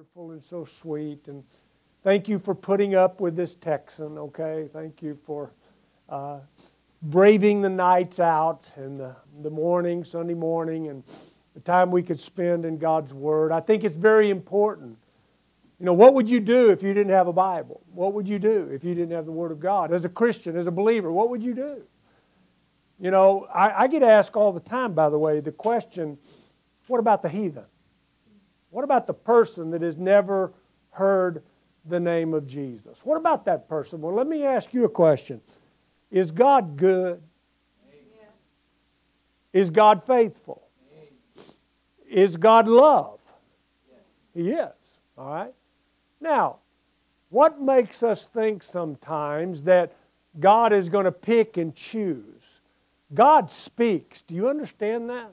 wonderful and so sweet. And thank you for putting up with this Texan, okay? Thank you for uh, braving the nights out and the, the morning, Sunday morning, and the time we could spend in God's Word. I think it's very important. You know, what would you do if you didn't have a Bible? What would you do if you didn't have the Word of God? As a Christian, as a believer, what would you do? You know, I, I get asked all the time, by the way, the question what about the heathen? What about the person that has never heard the name of Jesus? What about that person? Well, let me ask you a question Is God good? Amen. Is God faithful? Amen. Is God love? Yes. He is. All right? Now, what makes us think sometimes that God is going to pick and choose? God speaks. Do you understand that?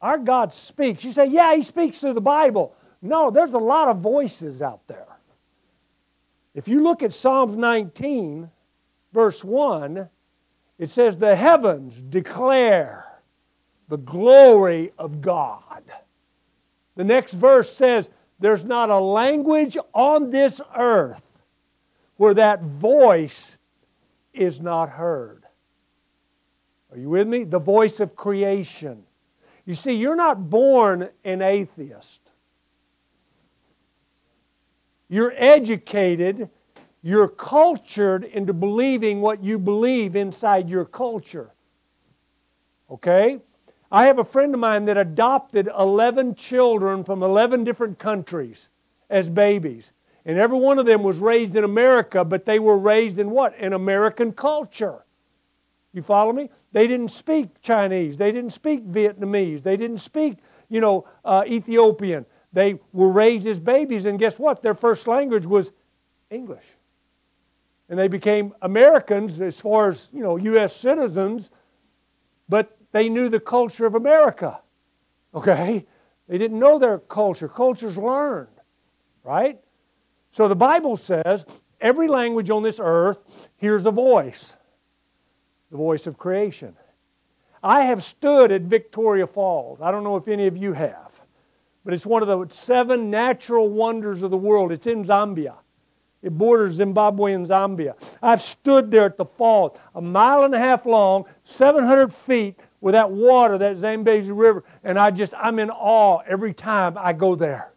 Our God speaks. You say, yeah, He speaks through the Bible. No, there's a lot of voices out there. If you look at Psalms 19, verse 1, it says, The heavens declare the glory of God. The next verse says, There's not a language on this earth where that voice is not heard. Are you with me? The voice of creation. You see, you're not born an atheist. You're educated, you're cultured into believing what you believe inside your culture. Okay? I have a friend of mine that adopted 11 children from 11 different countries as babies. And every one of them was raised in America, but they were raised in what? In American culture. You follow me? They didn't speak Chinese. They didn't speak Vietnamese. They didn't speak, you know, uh, Ethiopian. They were raised as babies, and guess what? Their first language was English. And they became Americans as far as, you know, U.S. citizens, but they knew the culture of America. Okay? They didn't know their culture. Culture's learned, right? So the Bible says every language on this earth hears a voice the voice of creation. I have stood at Victoria Falls. I don't know if any of you have, but it's one of the seven natural wonders of the world. It's in Zambia. It borders Zimbabwe and Zambia. I've stood there at the falls, a mile and a half long, 700 feet with that water, that Zambezi River, and I just, I'm in awe every time I go there.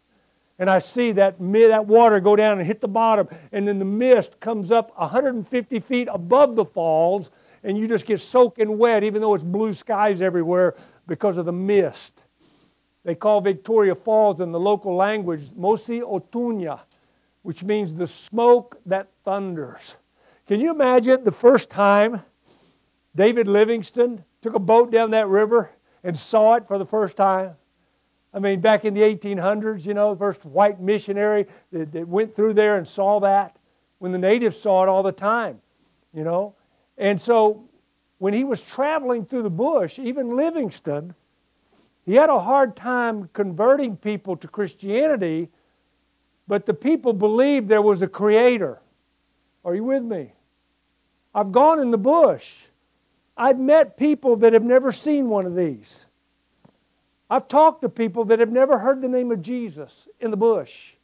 And I see that, that water go down and hit the bottom, and then the mist comes up 150 feet above the falls, and you just get soaking wet, even though it's blue skies everywhere because of the mist. They call Victoria Falls in the local language Mosi-oa-Tunya, which means the smoke that thunders. Can you imagine the first time David Livingstone took a boat down that river and saw it for the first time? I mean, back in the 1800s, you know, the first white missionary that, that went through there and saw that when the natives saw it all the time, you know. And so when he was traveling through the bush, even Livingstone, he had a hard time converting people to Christianity, but the people believed there was a creator. Are you with me? I've gone in the bush. I've met people that have never seen one of these. I've talked to people that have never heard the name of Jesus in the bush.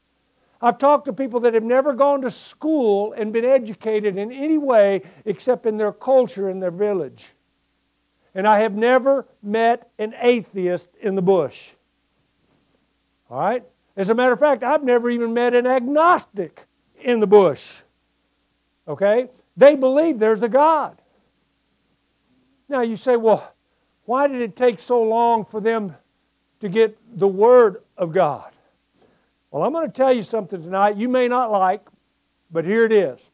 I've talked to people that have never gone to school and been educated in any way except in their culture in their village. And I have never met an atheist in the bush. All right? As a matter of fact, I've never even met an agnostic in the bush. Okay? They believe there's a God. Now you say, well, why did it take so long for them to get the Word of God? Well, I'm going to tell you something tonight you may not like, but here it is.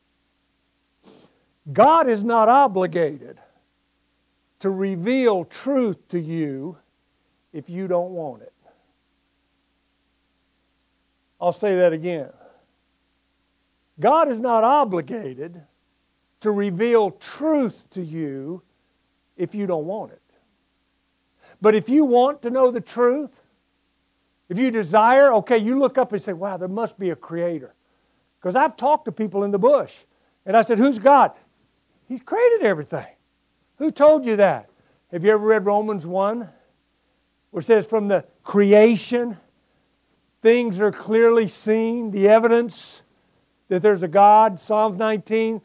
God is not obligated to reveal truth to you if you don't want it. I'll say that again. God is not obligated to reveal truth to you if you don't want it. But if you want to know the truth, if you desire, okay, you look up and say, wow, there must be a creator. Because I've talked to people in the bush, and I said, who's God? He's created everything. Who told you that? Have you ever read Romans 1? Where it says, from the creation, things are clearly seen, the evidence that there's a God. Psalms 19,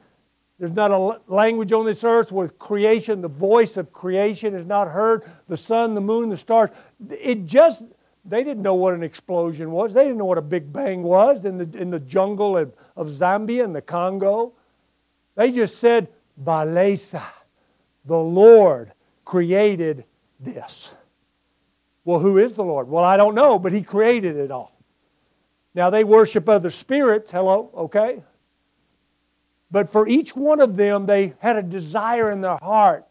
there's not a language on this earth where creation, the voice of creation is not heard. The sun, the moon, the stars. It just, they didn't know what an explosion was. They didn't know what a Big Bang was in the, in the jungle of, of Zambia and the Congo. They just said, Balesa, the Lord created this. Well, who is the Lord? Well, I don't know, but He created it all. Now, they worship other spirits, hello, okay? But for each one of them, they had a desire in their heart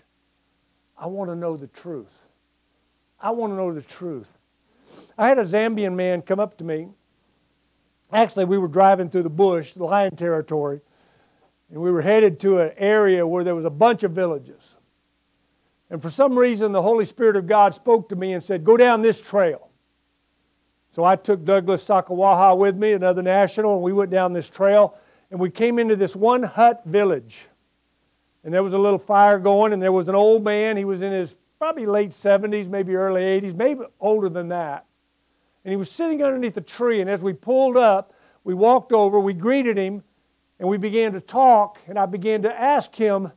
I want to know the truth. I want to know the truth. I had a Zambian man come up to me. Actually, we were driving through the bush, the lion territory, and we were headed to an area where there was a bunch of villages. And for some reason, the Holy Spirit of God spoke to me and said, Go down this trail. So I took Douglas Sakawaha with me, another national, and we went down this trail. And we came into this one hut village. And there was a little fire going, and there was an old man. He was in his probably late 70s, maybe early 80s, maybe older than that. And he was sitting underneath a tree. And as we pulled up, we walked over, we greeted him, and we began to talk. And I began to ask him,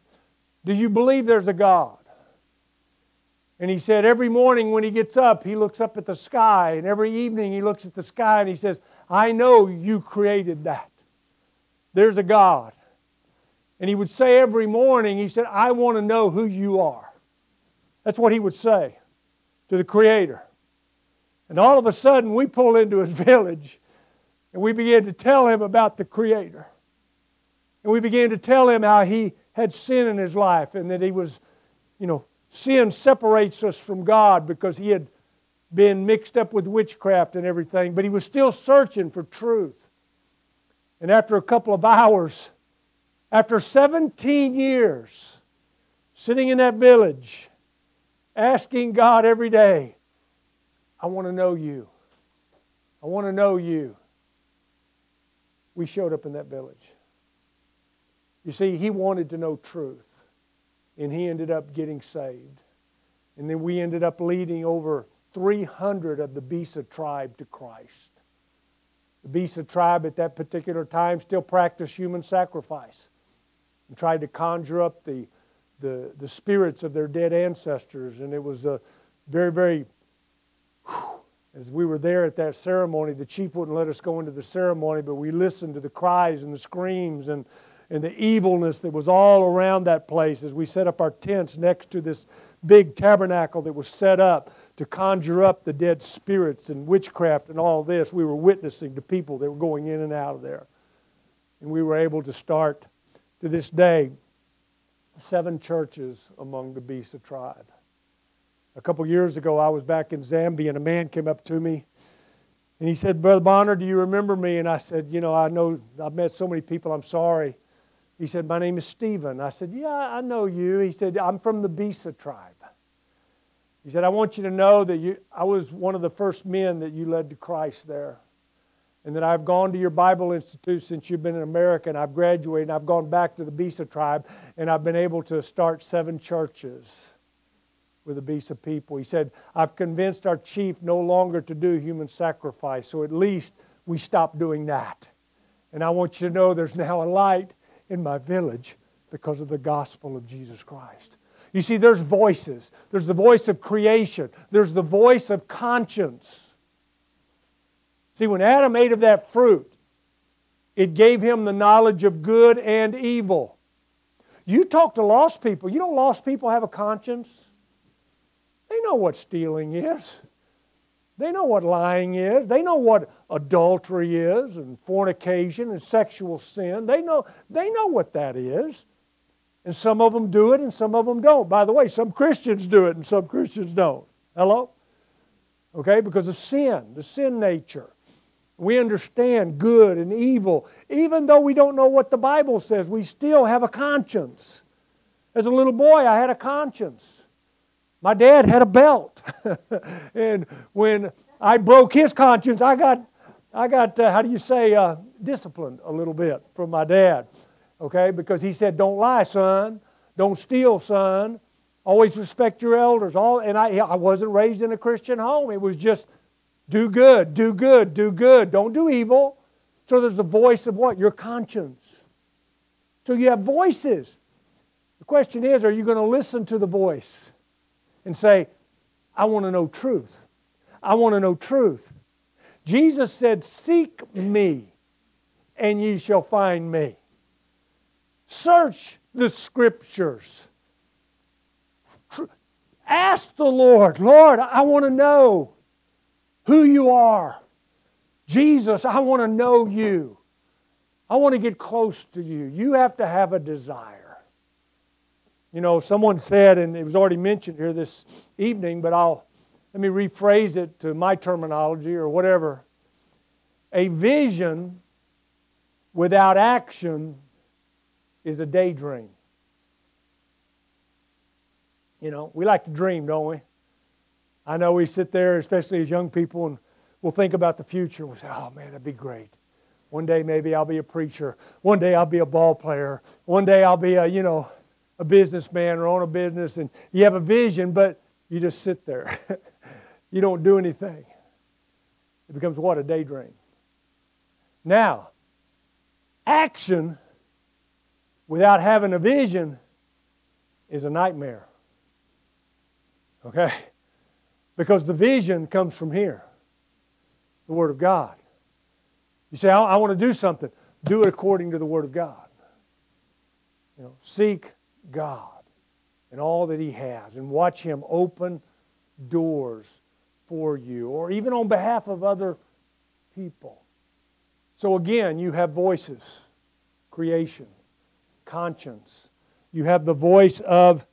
Do you believe there's a God? And he said every morning when he gets up, he looks up at the sky, and every evening he looks at the sky and he says, I know you created that. There's a God. And he would say every morning, he said, I want to know who you are. That's what he would say to the Creator. And all of a sudden, we pull into his village and we begin to tell him about the Creator. And we began to tell him how he had sin in his life and that he was, you know, Sin separates us from God because he had been mixed up with witchcraft and everything, but he was still searching for truth. And after a couple of hours, after 17 years, sitting in that village, asking God every day, I want to know you. I want to know you. We showed up in that village. You see, he wanted to know truth and he ended up getting saved. And then we ended up leading over 300 of the Bisa tribe to Christ. The Bisa tribe at that particular time still practiced human sacrifice and tried to conjure up the, the, the spirits of their dead ancestors. And it was a very, very, as we were there at that ceremony, the chief wouldn't let us go into the ceremony, but we listened to the cries and the screams and and the evilness that was all around that place as we set up our tents next to this big tabernacle that was set up to conjure up the dead spirits and witchcraft and all this. We were witnessing to people that were going in and out of there. And we were able to start to this day seven churches among the Bisa tribe. A couple years ago, I was back in Zambia, and a man came up to me and he said, Brother Bonner, do you remember me? And I said, You know, I know I've met so many people, I'm sorry. He said, My name is Stephen. I said, Yeah, I know you. He said, I'm from the Bisa tribe. He said, I want you to know that you, I was one of the first men that you led to Christ there. And that I've gone to your Bible Institute since you've been in America, and I've graduated, and I've gone back to the Bisa tribe, and I've been able to start seven churches with a the of people. He said, I've convinced our chief no longer to do human sacrifice, so at least we stop doing that. And I want you to know there's now a light in my village because of the gospel of Jesus Christ. You see, there's voices. There's the voice of creation, there's the voice of conscience. See, when Adam ate of that fruit, it gave him the knowledge of good and evil. You talk to lost people, you know, lost people have a conscience. They know what stealing is. They know what lying is. They know what adultery is and fornication and sexual sin. They know, they know what that is. And some of them do it and some of them don't. By the way, some Christians do it and some Christians don't. Hello? Okay? Because of sin, the sin nature. We understand good and evil. Even though we don't know what the Bible says, we still have a conscience. As a little boy, I had a conscience. My dad had a belt. and when I broke his conscience, I got, I got uh, how do you say, uh, disciplined a little bit from my dad. Okay? Because he said, don't lie, son. Don't steal, son. Always respect your elders. All, and I, I wasn't raised in a Christian home. It was just Do good, do good, do good. Don't do evil. So there's the voice of what? Your conscience. So you have voices. The question is are you going to listen to the voice and say, I want to know truth? I want to know truth. Jesus said, Seek me, and ye shall find me. Search the scriptures. Ask the Lord, Lord, I want to know who you are. Jesus, I want to know you. I want to get close to you. You have to have a desire. You know, someone said, and it was already mentioned here this evening, but I'll let me rephrase it to my terminology or whatever. A vision without action is a daydream. You know, we like to dream, don't we? I know we sit there, especially as young people, and we'll think about the future. We'll say, oh man, that'd be great. One day maybe I'll be a preacher. One day I'll be a ball player. One day I'll be a, you know, a businessman or own a business. And you have a vision, but you just sit there. you don't do anything. It becomes what? A daydream. Now, action without having a vision is a nightmare. Okay? Because the vision comes from here the Word of God. You say, I, I want to do something. Do it according to the Word of God. You know, seek God and all that He has and watch Him open doors for you or even on behalf of other people. So again, you have voices creation, conscience. You have the voice of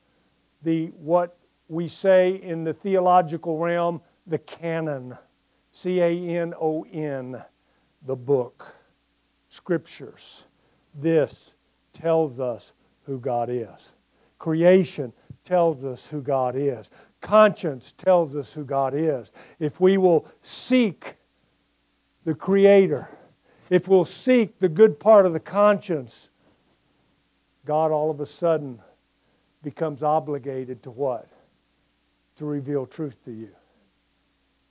the what we say in the theological realm, the canon. C A N O N, the book, scriptures. This tells us who God is. Creation tells us who God is. Conscience tells us who God is. If we will seek the Creator, if we'll seek the good part of the conscience, God all of a sudden becomes obligated to what? To reveal truth to you.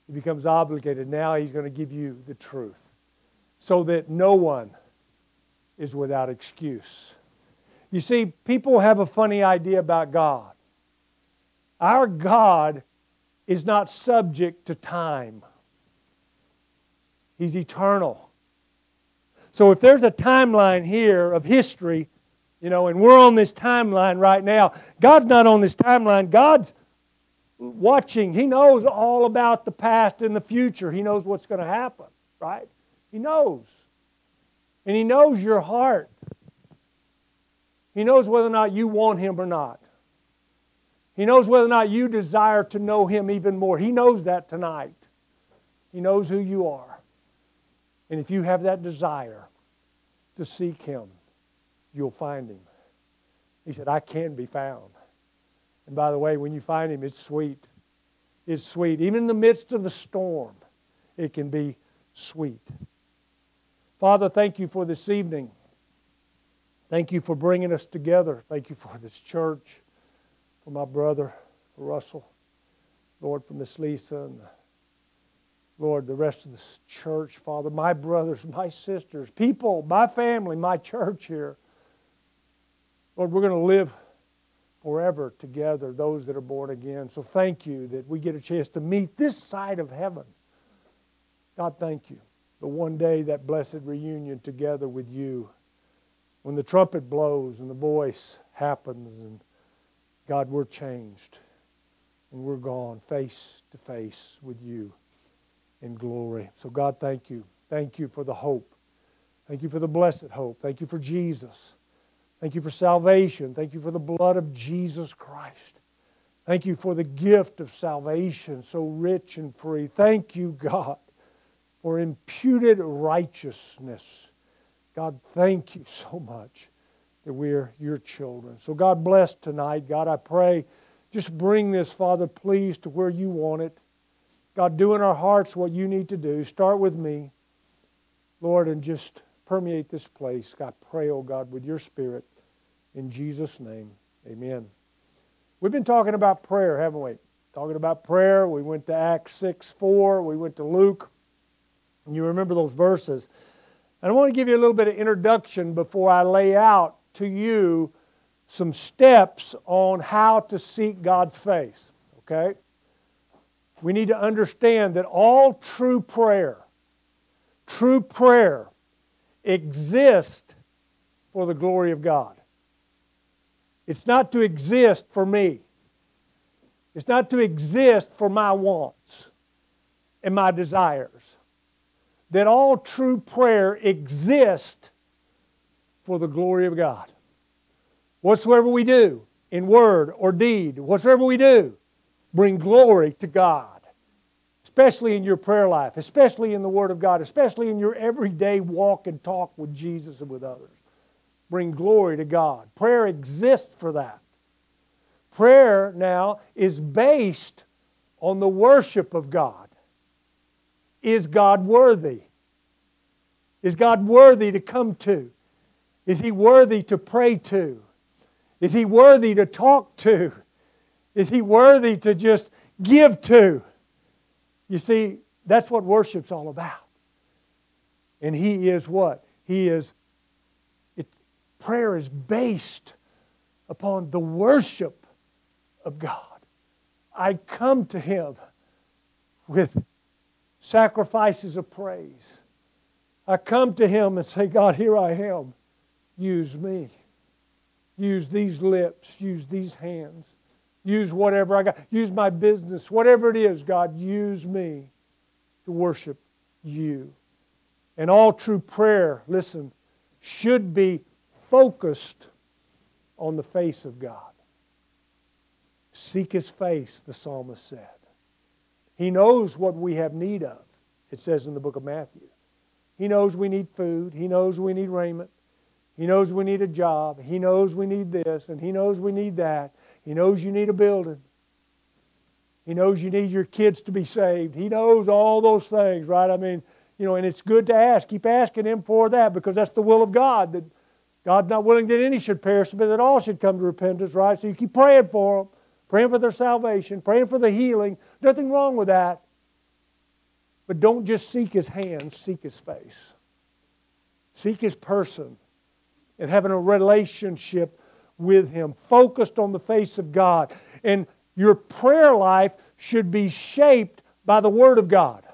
He becomes obligated. Now he's going to give you the truth so that no one is without excuse. You see, people have a funny idea about God. Our God is not subject to time, He's eternal. So if there's a timeline here of history, you know, and we're on this timeline right now, God's not on this timeline. God's watching. He knows all about the past and the future. He knows what's going to happen, right? He knows. And He knows your heart. He knows whether or not you want Him or not. He knows whether or not you desire to know Him even more. He knows that tonight. He knows who you are. And if you have that desire to seek Him, you'll find Him. He said, I can be found. And by the way, when you find Him, it's sweet. It's sweet. Even in the midst of the storm, it can be sweet. Father, thank you for this evening. Thank you for bringing us together. Thank you for this church, for my brother, for Russell, Lord, for Miss Lisa, and Lord, the rest of this church, Father, my brothers, my sisters, people, my family, my church here. Lord, we're going to live forever together, those that are born again. So thank you that we get a chance to meet this side of heaven. God, thank you. The one day, that blessed reunion together with you, when the trumpet blows and the voice happens, and God, we're changed and we're gone face to face with you in glory. So, God, thank you. Thank you for the hope. Thank you for the blessed hope. Thank you for Jesus. Thank you for salvation. Thank you for the blood of Jesus Christ. Thank you for the gift of salvation, so rich and free. Thank you, God, for imputed righteousness. God, thank you so much that we're your children. So, God, bless tonight. God, I pray, just bring this, Father, please, to where you want it. God, do in our hearts what you need to do. Start with me, Lord, and just permeate this place. God, pray, oh God, with your Spirit. In Jesus' name, amen. We've been talking about prayer, haven't we? talking about prayer. We went to Acts 6 4. We went to Luke. And you remember those verses. And I want to give you a little bit of introduction before I lay out to you some steps on how to seek God's face. Okay? We need to understand that all true prayer, true prayer, exists for the glory of God. It's not to exist for me. It's not to exist for my wants and my desires. That all true prayer exists for the glory of God. Whatsoever we do, in word or deed, whatsoever we do, bring glory to God. Especially in your prayer life, especially in the Word of God, especially in your everyday walk and talk with Jesus and with others. Bring glory to God. Prayer exists for that. Prayer now is based on the worship of God. Is God worthy? Is God worthy to come to? Is He worthy to pray to? Is He worthy to talk to? Is He worthy to just give to? You see, that's what worship's all about. And He is what? He is, it, prayer is based upon the worship of God. I come to Him with sacrifices of praise. I come to Him and say, God, here I am. Use me. Use these lips. Use these hands. Use whatever I got. Use my business. Whatever it is, God, use me to worship you. And all true prayer, listen, should be focused on the face of God. Seek his face, the psalmist said. He knows what we have need of, it says in the book of Matthew. He knows we need food. He knows we need raiment. He knows we need a job. He knows we need this, and He knows we need that. He knows you need a building. He knows you need your kids to be saved. He knows all those things, right? I mean, you know, and it's good to ask. Keep asking Him for that because that's the will of God. That God's not willing that any should perish, but that all should come to repentance, right? So you keep praying for them praying for their salvation, praying for the healing. Nothing wrong with that. But don't just seek his hand, seek his face. Seek his person and having a relationship with him, focused on the face of God. And your prayer life should be shaped by the Word of God.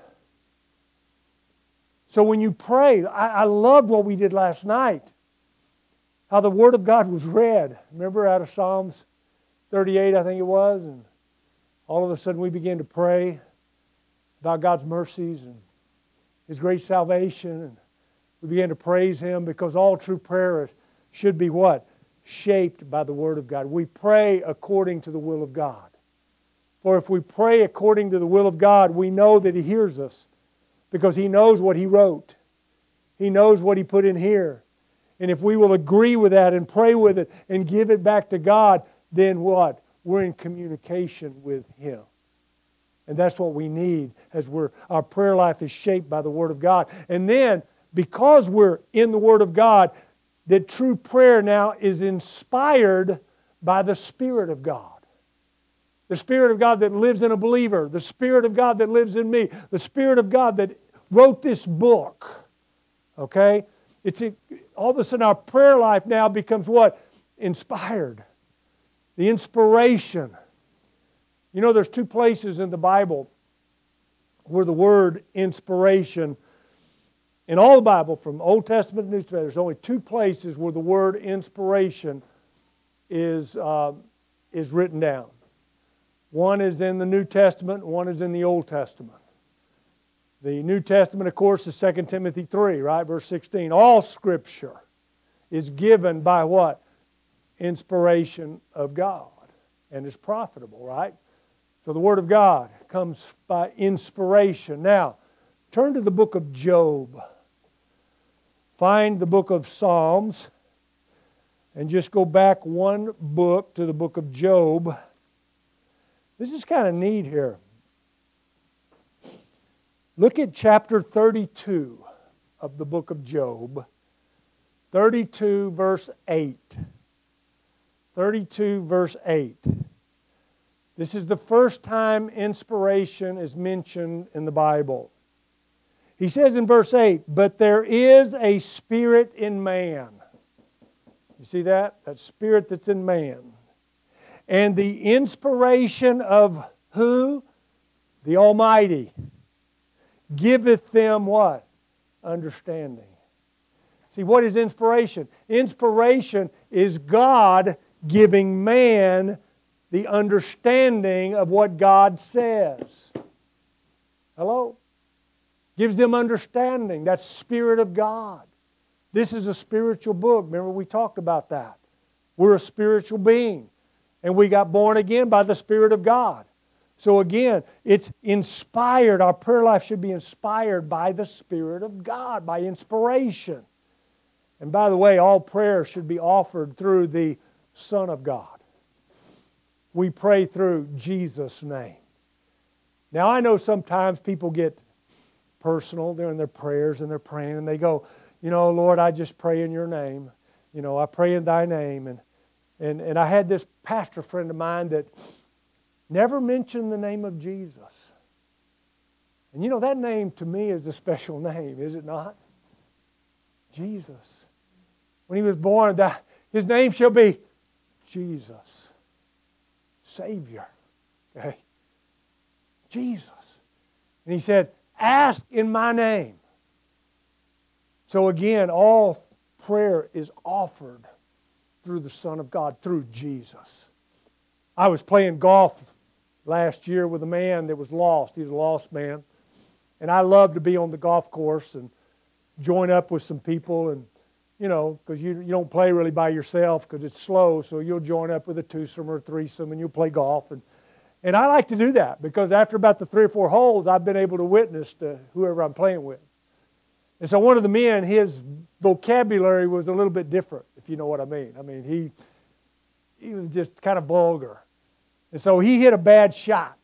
So when you pray, I, I loved what we did last night. How the Word of God was read. Remember out of Psalms 38, I think it was, and all of a sudden we began to pray about God's mercies and His great salvation, and we began to praise Him because all true prayer should be what? Shaped by the Word of God. We pray according to the will of God. For if we pray according to the will of God, we know that He hears us because He knows what He wrote. He knows what He put in here. And if we will agree with that and pray with it and give it back to God, then what? We're in communication with Him. And that's what we need as we're, our prayer life is shaped by the Word of God. And then, because we're in the Word of God, that true prayer now is inspired by the Spirit of God. The Spirit of God that lives in a believer, the Spirit of God that lives in me, the Spirit of God that wrote this book. Okay? It's all of a sudden our prayer life now becomes what? Inspired the inspiration. You know, there's two places in the Bible where the word inspiration, in all the Bible, from Old Testament to New Testament, there's only two places where the word inspiration is, uh, is written down. One is in the New Testament, one is in the Old Testament. The New Testament, of course, is 2 Timothy 3, right? Verse 16. All Scripture is given by what? Inspiration of God and is profitable, right? So the Word of God comes by inspiration. Now, turn to the book of Job. Find the book of Psalms and just go back one book to the book of Job. This is kind of neat here. Look at chapter 32 of the book of Job, 32, verse 8. 32, verse 8. This is the first time inspiration is mentioned in the Bible. He says in verse 8, But there is a spirit in man. You see that? That spirit that's in man. And the inspiration of who? The Almighty. Giveth them what? Understanding. See, what is inspiration? Inspiration is God giving man the understanding of what God says. Hello? Gives them understanding. That's Spirit of God. This is a spiritual book. Remember, we talked about that. We're a spiritual being, and we got born again by the Spirit of God. So, again, it's inspired. Our prayer life should be inspired by the Spirit of God, by inspiration. And by the way, all prayer should be offered through the Son of God we pray through Jesus' name. Now, I know sometimes people get personal. They're in their prayers and they're praying and they go, you know, Lord, I just pray in your name. You know, I pray in thy name. And, and, and I had this pastor friend of mine that never mentioned the name of Jesus. And you know, that name to me is a special name, is it not? Jesus. When he was born, his name shall be Jesus. Savior. Okay? Jesus. And he said, Ask in my name. So again, all prayer is offered through the Son of God, through Jesus. I was playing golf last year with a man that was lost. He's a lost man. And I love to be on the golf course and join up with some people and you know, because you, you don't play really by yourself because it's slow, so you'll join up with a twosome or a threesome and you'll play golf. And, and I like to do that because after about the three or four holes, I've been able to witness to whoever I'm playing with. And so one of the men, his vocabulary was a little bit different, if you know what I mean. I mean, he, he was just kind of vulgar. And so he hit a bad shot.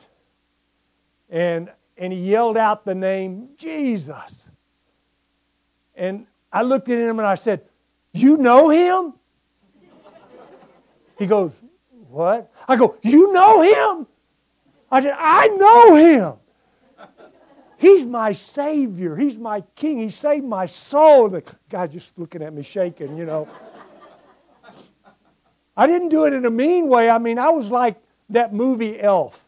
And, and he yelled out the name Jesus. And I looked at him and I said, You know him? He goes, What? I go, You know him? I said, I know him. He's my Savior. He's my King. He saved my soul. The guy just looking at me shaking, you know. I didn't do it in a mean way. I mean, I was like that movie Elf.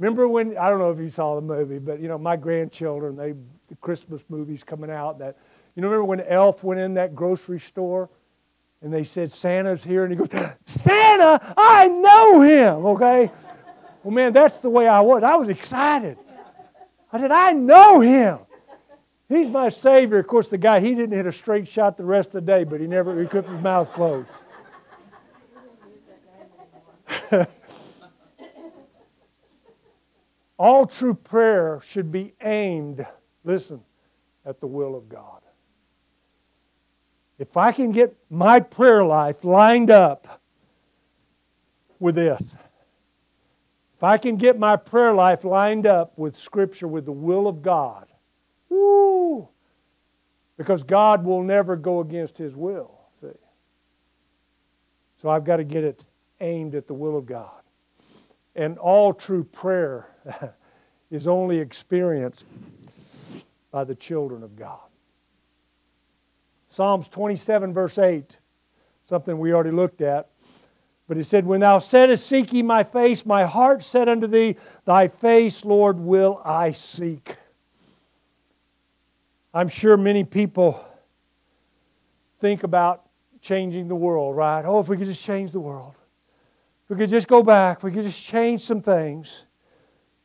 Remember when, I don't know if you saw the movie, but, you know, my grandchildren, they, the Christmas movies coming out, that you remember when Elf went in that grocery store and they said, Santa's here? And he goes, Santa, I know him, okay? Well, man, that's the way I was. I was excited. I said, I know him. He's my Savior. Of course, the guy, he didn't hit a straight shot the rest of the day, but he never, he kept his mouth closed. All true prayer should be aimed, listen, at the will of God. If I can get my prayer life lined up with this, if I can get my prayer life lined up with Scripture, with the will of God, woo, because God will never go against His will. See? So I've got to get it aimed at the will of God. And all true prayer is only experienced by the children of God. Psalms 27, verse 8, something we already looked at. But it said, When thou saidst, Seek ye my face, my heart said unto thee, Thy face, Lord, will I seek. I'm sure many people think about changing the world, right? Oh, if we could just change the world. We could just go back, we could just change some things.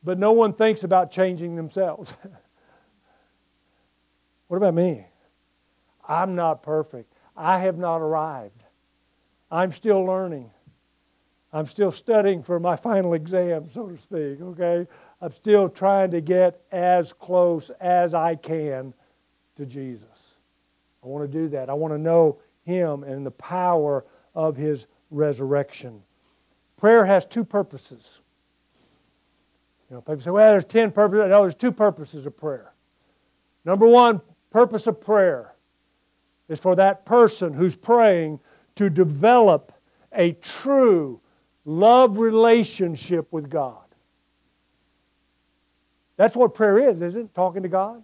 But no one thinks about changing themselves. what about me? I'm not perfect. I have not arrived. I'm still learning. I'm still studying for my final exam, so to speak, okay? I'm still trying to get as close as I can to Jesus. I want to do that. I want to know Him and the power of His resurrection. Prayer has two purposes. You know, people say, well, there's 10 purposes. No, there's two purposes of prayer. Number one, purpose of prayer is for that person who's praying to develop a true love relationship with God. That's what prayer is, isn't it? Talking to God.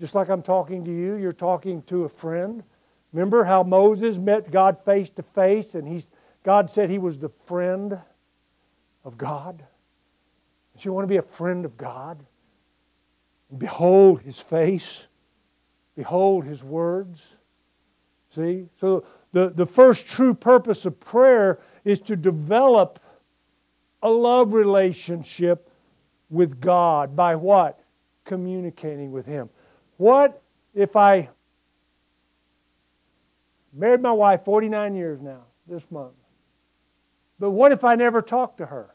Just like I'm talking to you, you're talking to a friend. Remember how Moses met God face to face and he's, God said he was the friend of God? Don't you want to be a friend of God? Behold his face, behold his words. See? So the, the first true purpose of prayer is to develop a love relationship with God by what? Communicating with Him. What if I married my wife 49 years now, this month? But what if I never talked to her?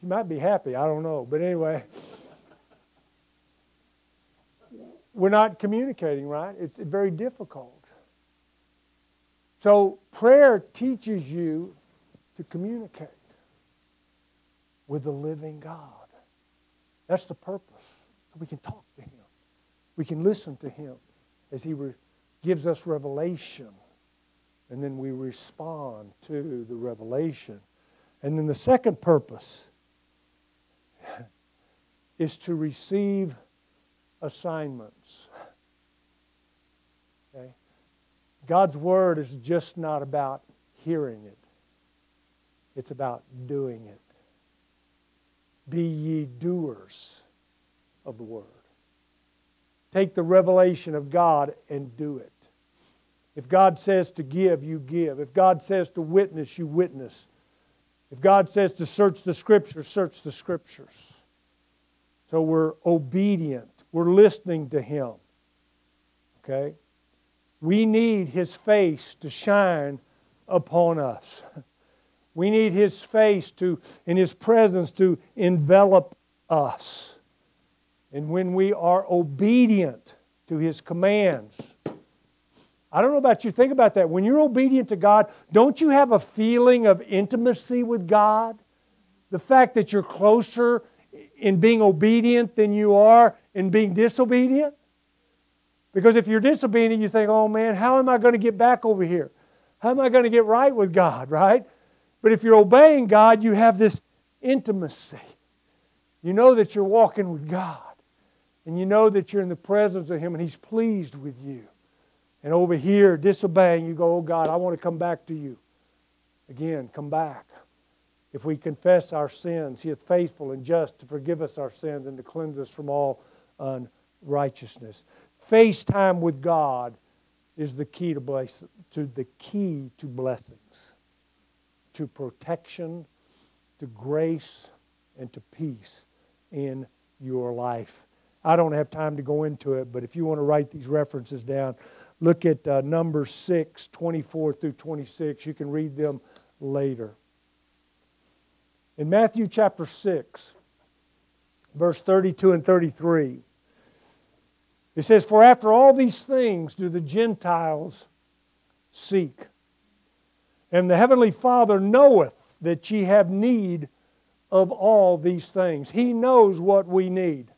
She might be happy, I don't know. But anyway, we're not communicating, right? It's very difficult. So, prayer teaches you to communicate with the living God. That's the purpose. We can talk to Him, we can listen to Him as He re- gives us revelation, and then we respond to the revelation. And then the second purpose is to receive assignments. Okay? God's Word is just not about hearing it, it's about doing it. Be ye doers of the Word. Take the revelation of God and do it. If God says to give, you give. If God says to witness, you witness. If God says to search the Scriptures, search the Scriptures. So we're obedient. We're listening to Him. Okay? We need His face to shine upon us. We need His face to, in His presence, to envelop us. And when we are obedient to His commands, I don't know about you, think about that. When you're obedient to God, don't you have a feeling of intimacy with God? The fact that you're closer in being obedient than you are in being disobedient? Because if you're disobedient, you think, oh man, how am I going to get back over here? How am I going to get right with God, right? But if you're obeying God, you have this intimacy. You know that you're walking with God. And you know that you're in the presence of Him and He's pleased with you. And over here, disobeying, you go, oh God, I want to come back to you. Again, come back. If we confess our sins, He is faithful and just to forgive us our sins and to cleanse us from all unrighteousness. Face time with God is the key to, bless, to the key to blessings, to protection, to grace, and to peace in your life. I don't have time to go into it, but if you want to write these references down, look at uh, number 6, 24 through 26. You can read them later. In Matthew chapter 6, verse 32 and 33, it says, For after all these things do the Gentiles seek. And the Heavenly Father knoweth that ye have need of all these things. He knows what we need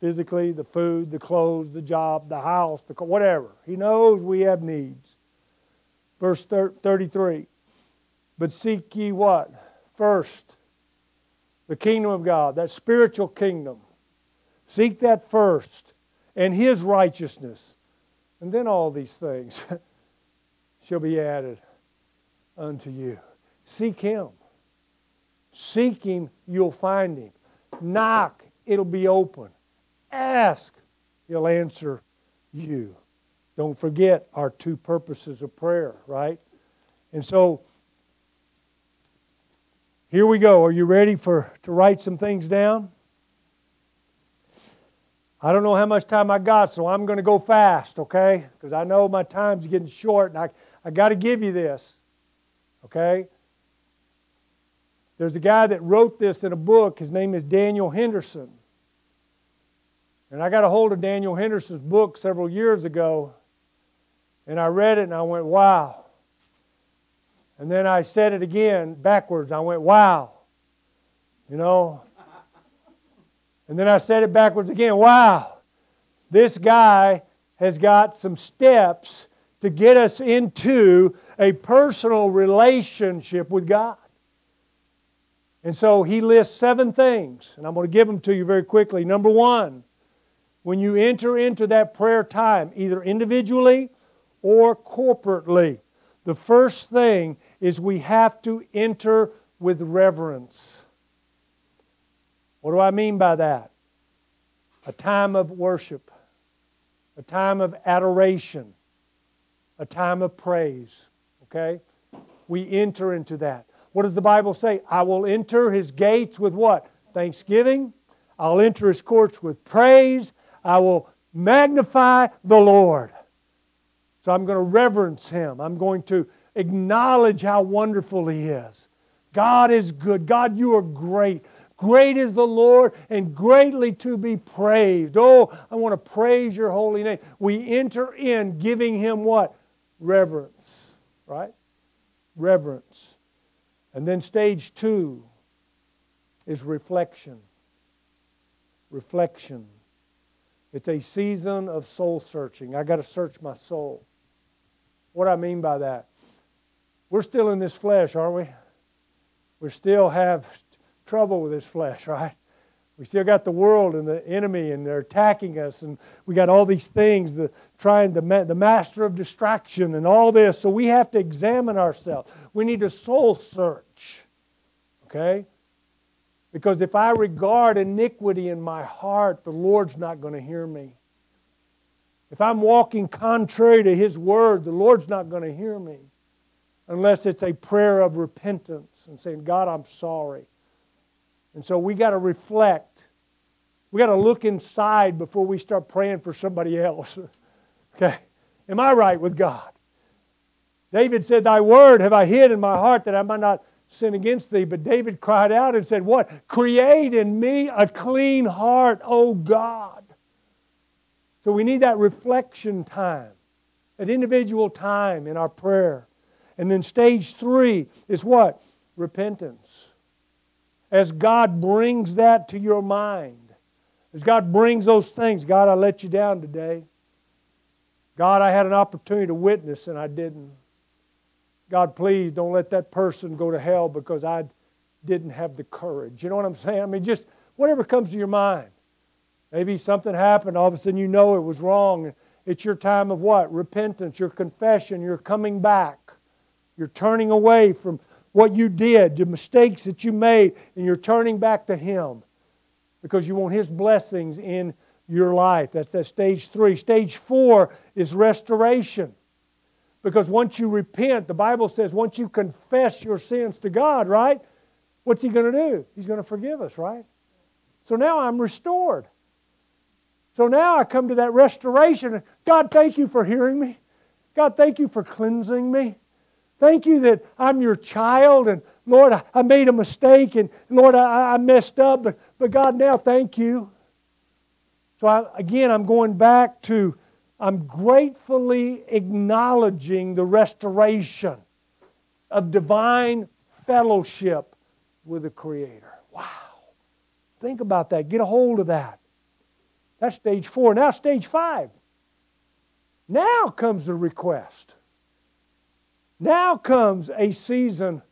physically, the food, the clothes, the job, the house, the whatever. He knows we have needs. Verse 33 But seek ye what? First, the kingdom of God, that spiritual kingdom. Seek that first and his righteousness. And then all these things shall be added unto you. Seek him. Seek him, you'll find him. Knock, it'll be open. Ask, he'll answer you. Don't forget our two purposes of prayer, right? And so here we go. Are you ready for to write some things down? I don't know how much time I got, so I'm going to go fast, okay? Because I know my time's getting short and I, I got to give you this, okay? There's a guy that wrote this in a book. His name is Daniel Henderson. And I got a hold of Daniel Henderson's book several years ago, and I read it and I went, wow. And then I said it again backwards. I went, wow. You know, and then I said it backwards again. Wow, this guy has got some steps to get us into a personal relationship with God. And so he lists seven things, and I'm going to give them to you very quickly. Number one, when you enter into that prayer time, either individually or corporately, the first thing is we have to enter with reverence. What do I mean by that? A time of worship, a time of adoration, a time of praise. Okay? We enter into that. What does the Bible say? I will enter his gates with what? Thanksgiving. I'll enter his courts with praise. I will magnify the Lord. So I'm going to reverence him. I'm going to acknowledge how wonderful he is. God is good. God, you are great. Great is the Lord and greatly to be praised. Oh, I want to praise your holy name. We enter in giving him what? Reverence, right? Reverence. And then stage two is reflection. Reflection. It's a season of soul searching. I got to search my soul. What I mean by that? We're still in this flesh, aren't we? We still have trouble with this flesh, right? We still got the world and the enemy, and they're attacking us, and we got all these things, the trying the, the master of distraction, and all this. So we have to examine ourselves. We need a soul search, okay? Because if I regard iniquity in my heart, the Lord's not going to hear me. If I'm walking contrary to His word, the Lord's not going to hear me unless it's a prayer of repentance and saying, God, I'm sorry. And so we got to reflect. We got to look inside before we start praying for somebody else. okay? Am I right with God? David said, Thy word have I hid in my heart that I might not sin against thee. But David cried out and said, What? Create in me a clean heart, O God. So we need that reflection time, that individual time in our prayer. And then stage three is what? Repentance as God brings that to your mind, as God brings those things, God, I let you down today. God, I had an opportunity to witness and I didn't. God, please don't let that person go to hell because I didn't have the courage. You know what I'm saying? I mean, just whatever comes to your mind. Maybe something happened, all of a sudden you know it was wrong. It's your time of what? Repentance, your confession, you're coming back. You're turning away from what you did, the mistakes that you made, and you're turning back to Him because you want His blessings in your life. That's that stage three. Stage four is restoration. Because once you repent, the Bible says once you confess your sins to God, right? What's He going to do? He's going to forgive us, right? So now I'm restored. So now I come to that restoration. God, thank you for hearing me. God, thank you for cleansing me. Thank you that I'm your child, and Lord, I, made a mistake, and Lord, I, I messed up, but, but God, now thank you. So I, again, I'm going back to I'm gratefully acknowledging the restoration of divine fellowship with the Creator. Wow. Think about that. Get a hold of that. That's stage four. Now, stage five. Now comes the request. Now comes a season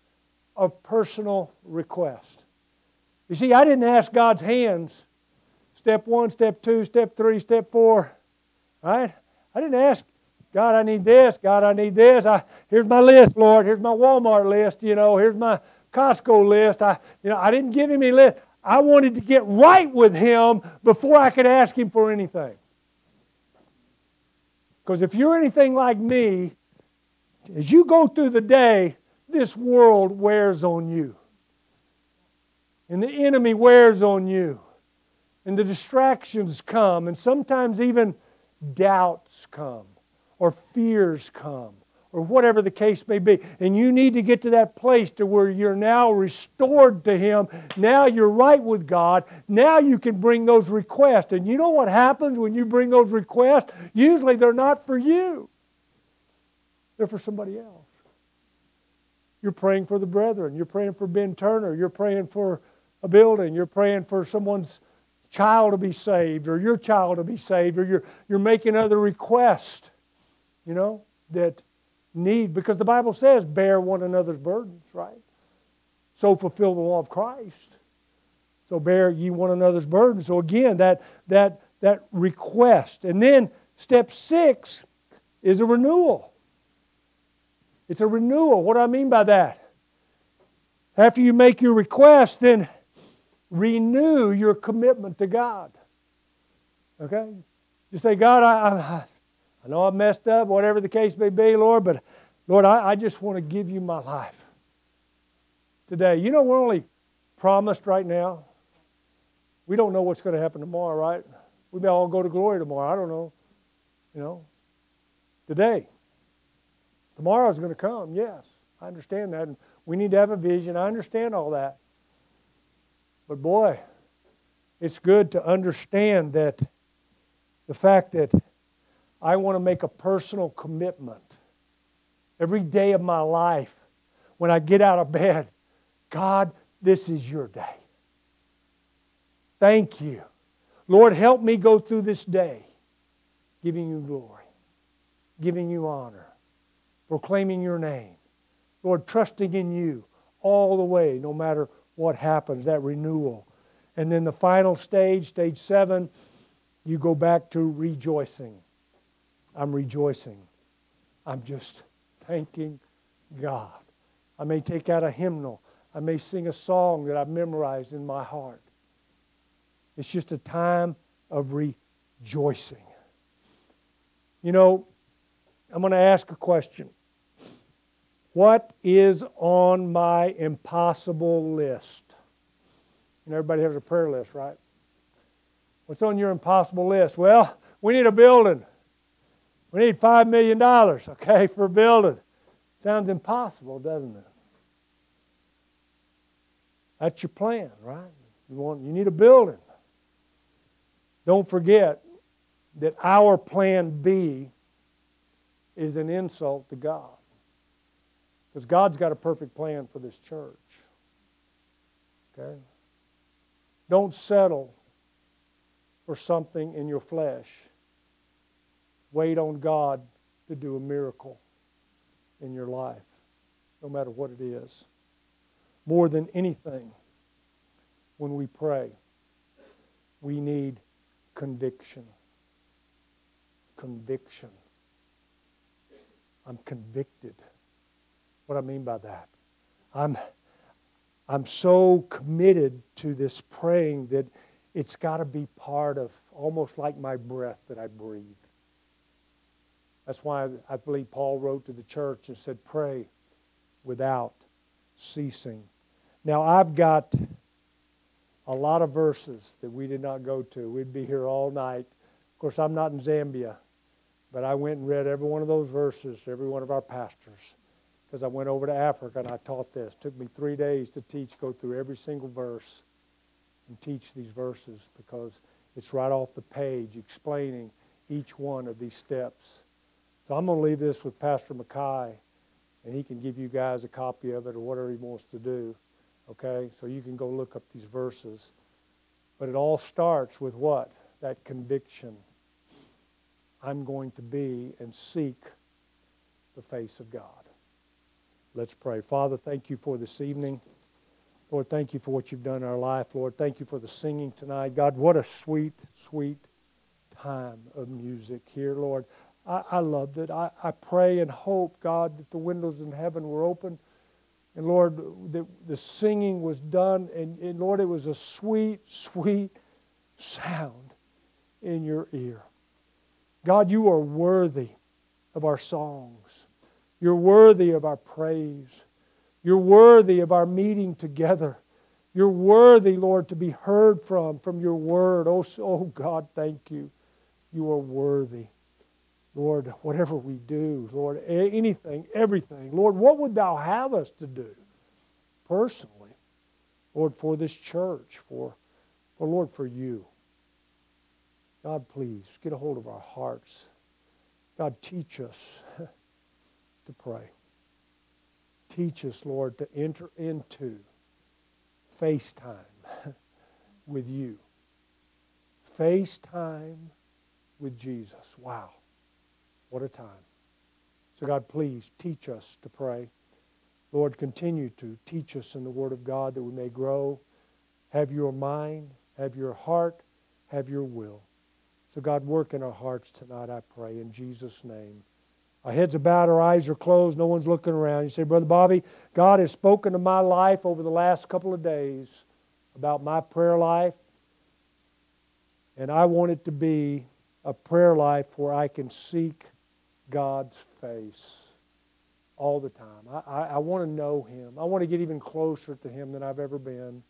of personal request. You see, I didn't ask God's hands. Step one, step two, step three, step four. Right? I didn't ask God, I need this. God, I need this. I, here's my list, Lord. Here's my Walmart list. You know, here's my Costco list. I, you know, I didn't give him a list. I wanted to get right with him before I could ask him for anything. Because if you're anything like me, as you go through the day, this world wears on you. And the enemy wears on you. And the distractions come, and sometimes even doubts come, or fears come, or whatever the case may be. And you need to get to that place to where you're now restored to Him. Now you're right with God. Now you can bring those requests. And you know what happens when you bring those requests? Usually they're not for you. They're for somebody else. You're praying for the brethren. You're praying for Ben Turner. You're praying for a building. You're praying for someone's child to be saved or your child to be saved or you're, you're making other requests. You know? that need, because the Bible says, bear one another's burdens, right? So fulfill the law of Christ. So bear ye one another's burdens. So again, that, that, that request. And then step six is a renewal. It's a renewal. What do I mean by that? After you make your request, then renew your commitment to God. Okay? You say, God, I, I, I know I've messed up, whatever the case may be, Lord, but Lord, I, I just want to give you my life today. You know, we're only promised right now. We don't know what's going to happen tomorrow, right? We may all go to glory tomorrow. I don't know. You know, today. Tomorrow's going to come, yes. I understand that. And we need to have a vision. I understand all that. But boy, it's good to understand that the fact that I want to make a personal commitment every day of my life when I get out of bed. God, this is your day. Thank you. Lord, help me go through this day giving you glory, giving you honor, proclaiming your name. Lord, trusting in you all the way, no matter what happens, that renewal. And then the final stage, stage seven, you go back to rejoicing. I'm rejoicing. I'm just thanking God. I may take out a hymnal. I may sing a song that I've memorized in my heart. It's just a time of rejoicing. You know, I'm going to ask a question. What is on my impossible list? Know, everybody has a prayer list, right? What's on your impossible list? Well, we need a building. We need $5 million, okay, for a building. Sounds impossible, doesn't it? That's your plan, right? You, want, you need a building. Don't forget that our plan B is an insult to God. Because God's got a perfect plan for this church. Okay? Don't settle for something in your flesh. Wait on God to do a miracle in your life, no matter what it is. More than anything, when we pray, we need conviction. Conviction. I'm convicted. What I mean by that? I'm, I'm so committed to this praying that it's got to be part of almost like my breath that I breathe. That's why I believe Paul wrote to the church and said, Pray without ceasing. Now, I've got a lot of verses that we did not go to. We'd be here all night. Of course, I'm not in Zambia, but I went and read every one of those verses to every one of our pastors because I went over to Africa and I taught this. It took me three days to teach, go through every single verse and teach these verses because it's right off the page explaining each one of these steps. So I'm going to leave this with Pastor Mackay, and he can give you guys a copy of it or whatever he wants to do. Okay? So you can go look up these verses. But it all starts with what? That conviction. I'm going to be and seek the face of God. Let's pray. Father, thank you for this evening. Lord, thank you for what you've done in our life. Lord, thank you for the singing tonight. God, what a sweet, sweet time of music here, Lord. I, I loved it. I, I pray and hope, God, that the windows in heaven were open. And Lord, the, the singing was done. And, and Lord, it was a sweet, sweet sound in your ear. God, you are worthy of our songs. You're worthy of our praise. You're worthy of our meeting together. You're worthy, Lord, to be heard from, from your word. Oh, oh God, thank you. You are worthy. Lord, whatever we do, Lord, anything, everything, Lord, what would thou have us to do personally? Lord, for this church, for, for Lord, for you. God, please get a hold of our hearts. God, teach us to pray. Teach us, Lord, to enter into FaceTime with you. FaceTime with Jesus. Wow. What a time. So, God, please teach us to pray. Lord, continue to teach us in the Word of God that we may grow, have your mind, have your heart, have your will. So, God, work in our hearts tonight, I pray, in Jesus' name. Our heads are bowed, our eyes are closed, no one's looking around. You say, Brother Bobby, God has spoken to my life over the last couple of days about my prayer life, and I want it to be a prayer life where I can seek God's face all the time. I, I, I want to know Him. I want to get even closer to Him than I've ever been.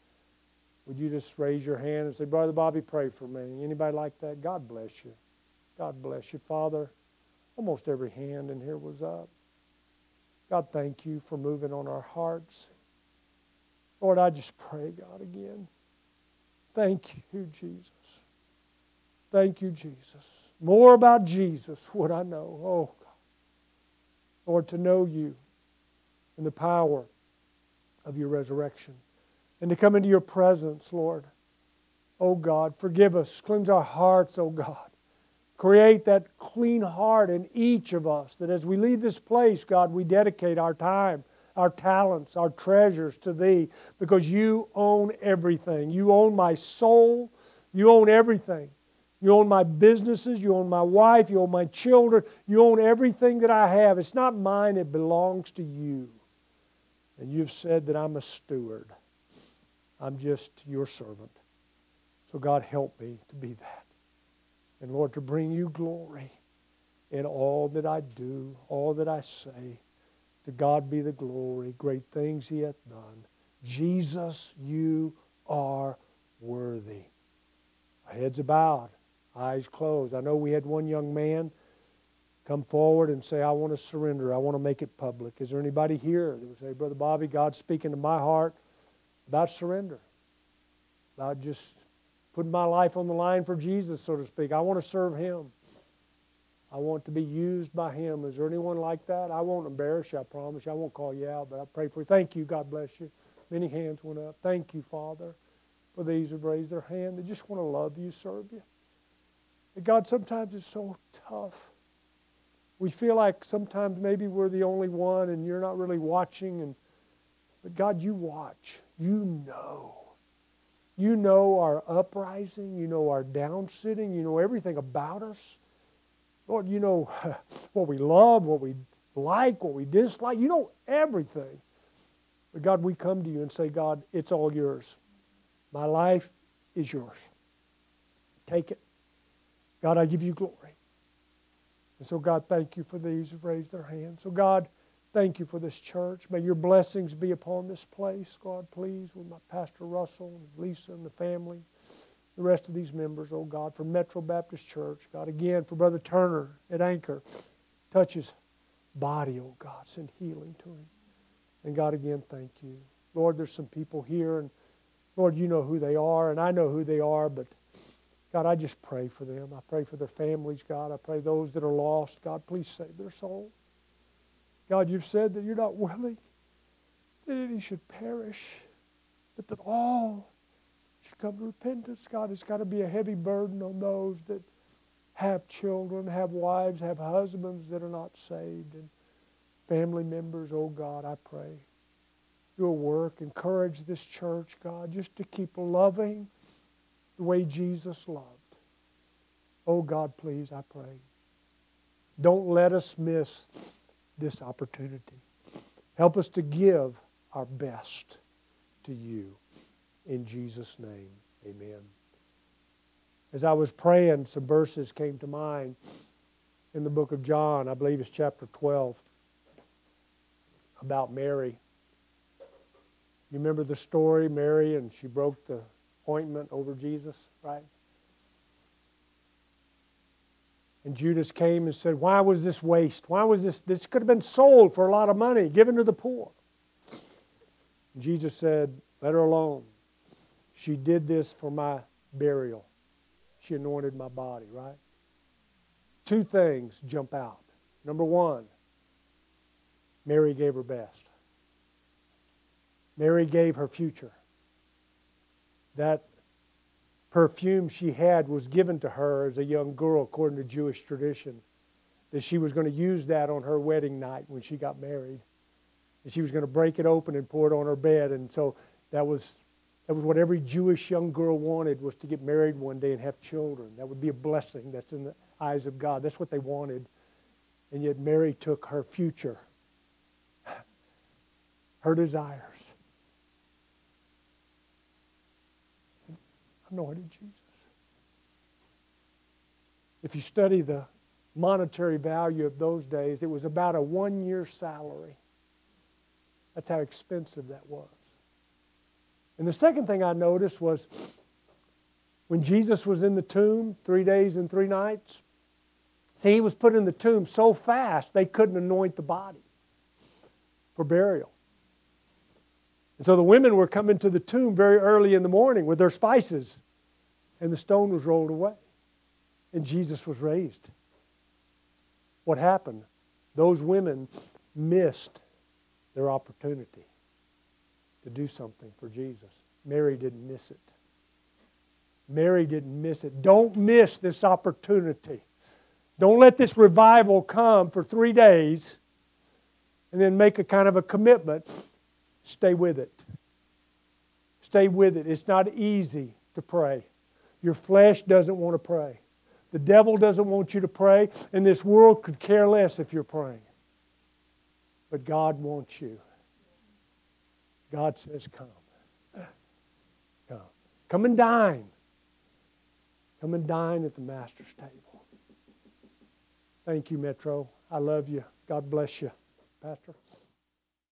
Would you just raise your hand and say, Brother Bobby, pray for me? Anybody like that? God bless you. God bless you, Father. Almost every hand in here was up. God, thank you for moving on our hearts. Lord, I just pray, God, again. Thank you, Jesus. Thank you, Jesus. More about Jesus what I know. Oh, God. Lord, to know you and the power of your resurrection and to come into your presence, Lord. Oh, God, forgive us. Cleanse our hearts, oh, God. Create that clean heart in each of us that as we leave this place, God, we dedicate our time, our talents, our treasures to Thee because you own everything. You own my soul, you own everything. You own my businesses. You own my wife. You own my children. You own everything that I have. It's not mine, it belongs to you. And you've said that I'm a steward. I'm just your servant. So, God, help me to be that. And, Lord, to bring you glory in all that I do, all that I say. To God be the glory. Great things He hath done. Jesus, you are worthy. Our heads bowed eyes closed. I know we had one young man come forward and say, I want to surrender. I want to make it public. Is there anybody here that would say, Brother Bobby, God's speaking to my heart about surrender, about just putting my life on the line for Jesus, so to speak? I want to serve Him. I want to be used by Him. Is there anyone like that? I won't embarrass you, I promise you. I won't call you out, but I pray for you. Thank you. God bless you. Many hands went up. Thank you, Father, for these who've raised their hand. They just want to love you, serve you. God, sometimes it's so tough. We feel like sometimes maybe we're the only one and you're not really watching. And, but God, you watch. You know. You know our uprising. You know our downsitting. You know everything about us. Lord, you know what we love, what we like, what we dislike. You know everything. But God, we come to you and say, God, it's all yours. My life is yours. Take it. God, I give you glory. And so, God, thank you for these who've raised their hands. So, God, thank you for this church. May your blessings be upon this place, God, please, with my Pastor Russell Lisa and the family, the rest of these members, oh God, for Metro Baptist Church. God, again, for Brother Turner at Anchor. Touch his body, oh God. Send healing to him. And God, again, thank you. Lord, there's some people here, and Lord, you know who they are, and I know who they are, but God, I just pray for them. I pray for their families, God. I pray those that are lost. God, please save their soul. God, you've said that you're not willing that any should perish, but that all should come to repentance. God, it's got to be a heavy burden on those that have children, have wives, have husbands that are not saved, and family members. Oh, God, I pray. Your work, encourage this church, God, just to keep loving the way Jesus loved. Oh God, please, I pray. Don't let us miss this opportunity. Help us to give our best to you. In Jesus' name, amen. As I was praying, some verses came to mind in the book of John, I believe it's chapter 12, about Mary. You remember the story, Mary, and she broke the ointment over Jesus, right? And Judas came and said, Why was this waste? Why was this? This could have been sold for a lot of money, given to the poor. And Jesus said, Let her alone. She did this for my burial. She anointed my body, right? Two things jump out. Number one, Mary gave her best. Mary gave her future that perfume she had was given to her as a young girl, according to Jewish tradition, that she was going to use that on her wedding night when she got married. And she was going to break it open and pour it on her bed. And so that was, that was what every Jewish young girl wanted was to get married one day and have children. That would be a blessing. That's in the eyes of God. That's what they wanted. And yet Mary took her future, her desires, anointed Jesus. If you study the monetary value of those days, it was about a one year salary. That's how expensive that was. And the second thing I noticed was when Jesus was in the tomb three days and three nights, see, he was put in the tomb so fast they couldn't anoint the body for burial. And so the women were coming to the tomb very early in the morning with their spices, and the stone was rolled away, and Jesus was raised. What happened? Those women missed their opportunity to do something for Jesus. Mary didn't miss it. Mary didn't miss it. Don't miss this opportunity. Don't let this revival come for three days and then make a kind of a commitment. Stay with it. Stay with it. It's not easy to pray. Your flesh doesn't want to pray. The devil doesn't want you to pray, and this world could care less if you're praying. But God wants you. God says, Come. Come. Come and dine. Come and dine at the Master's table. Thank you, Metro. I love you. God bless you. Pastor?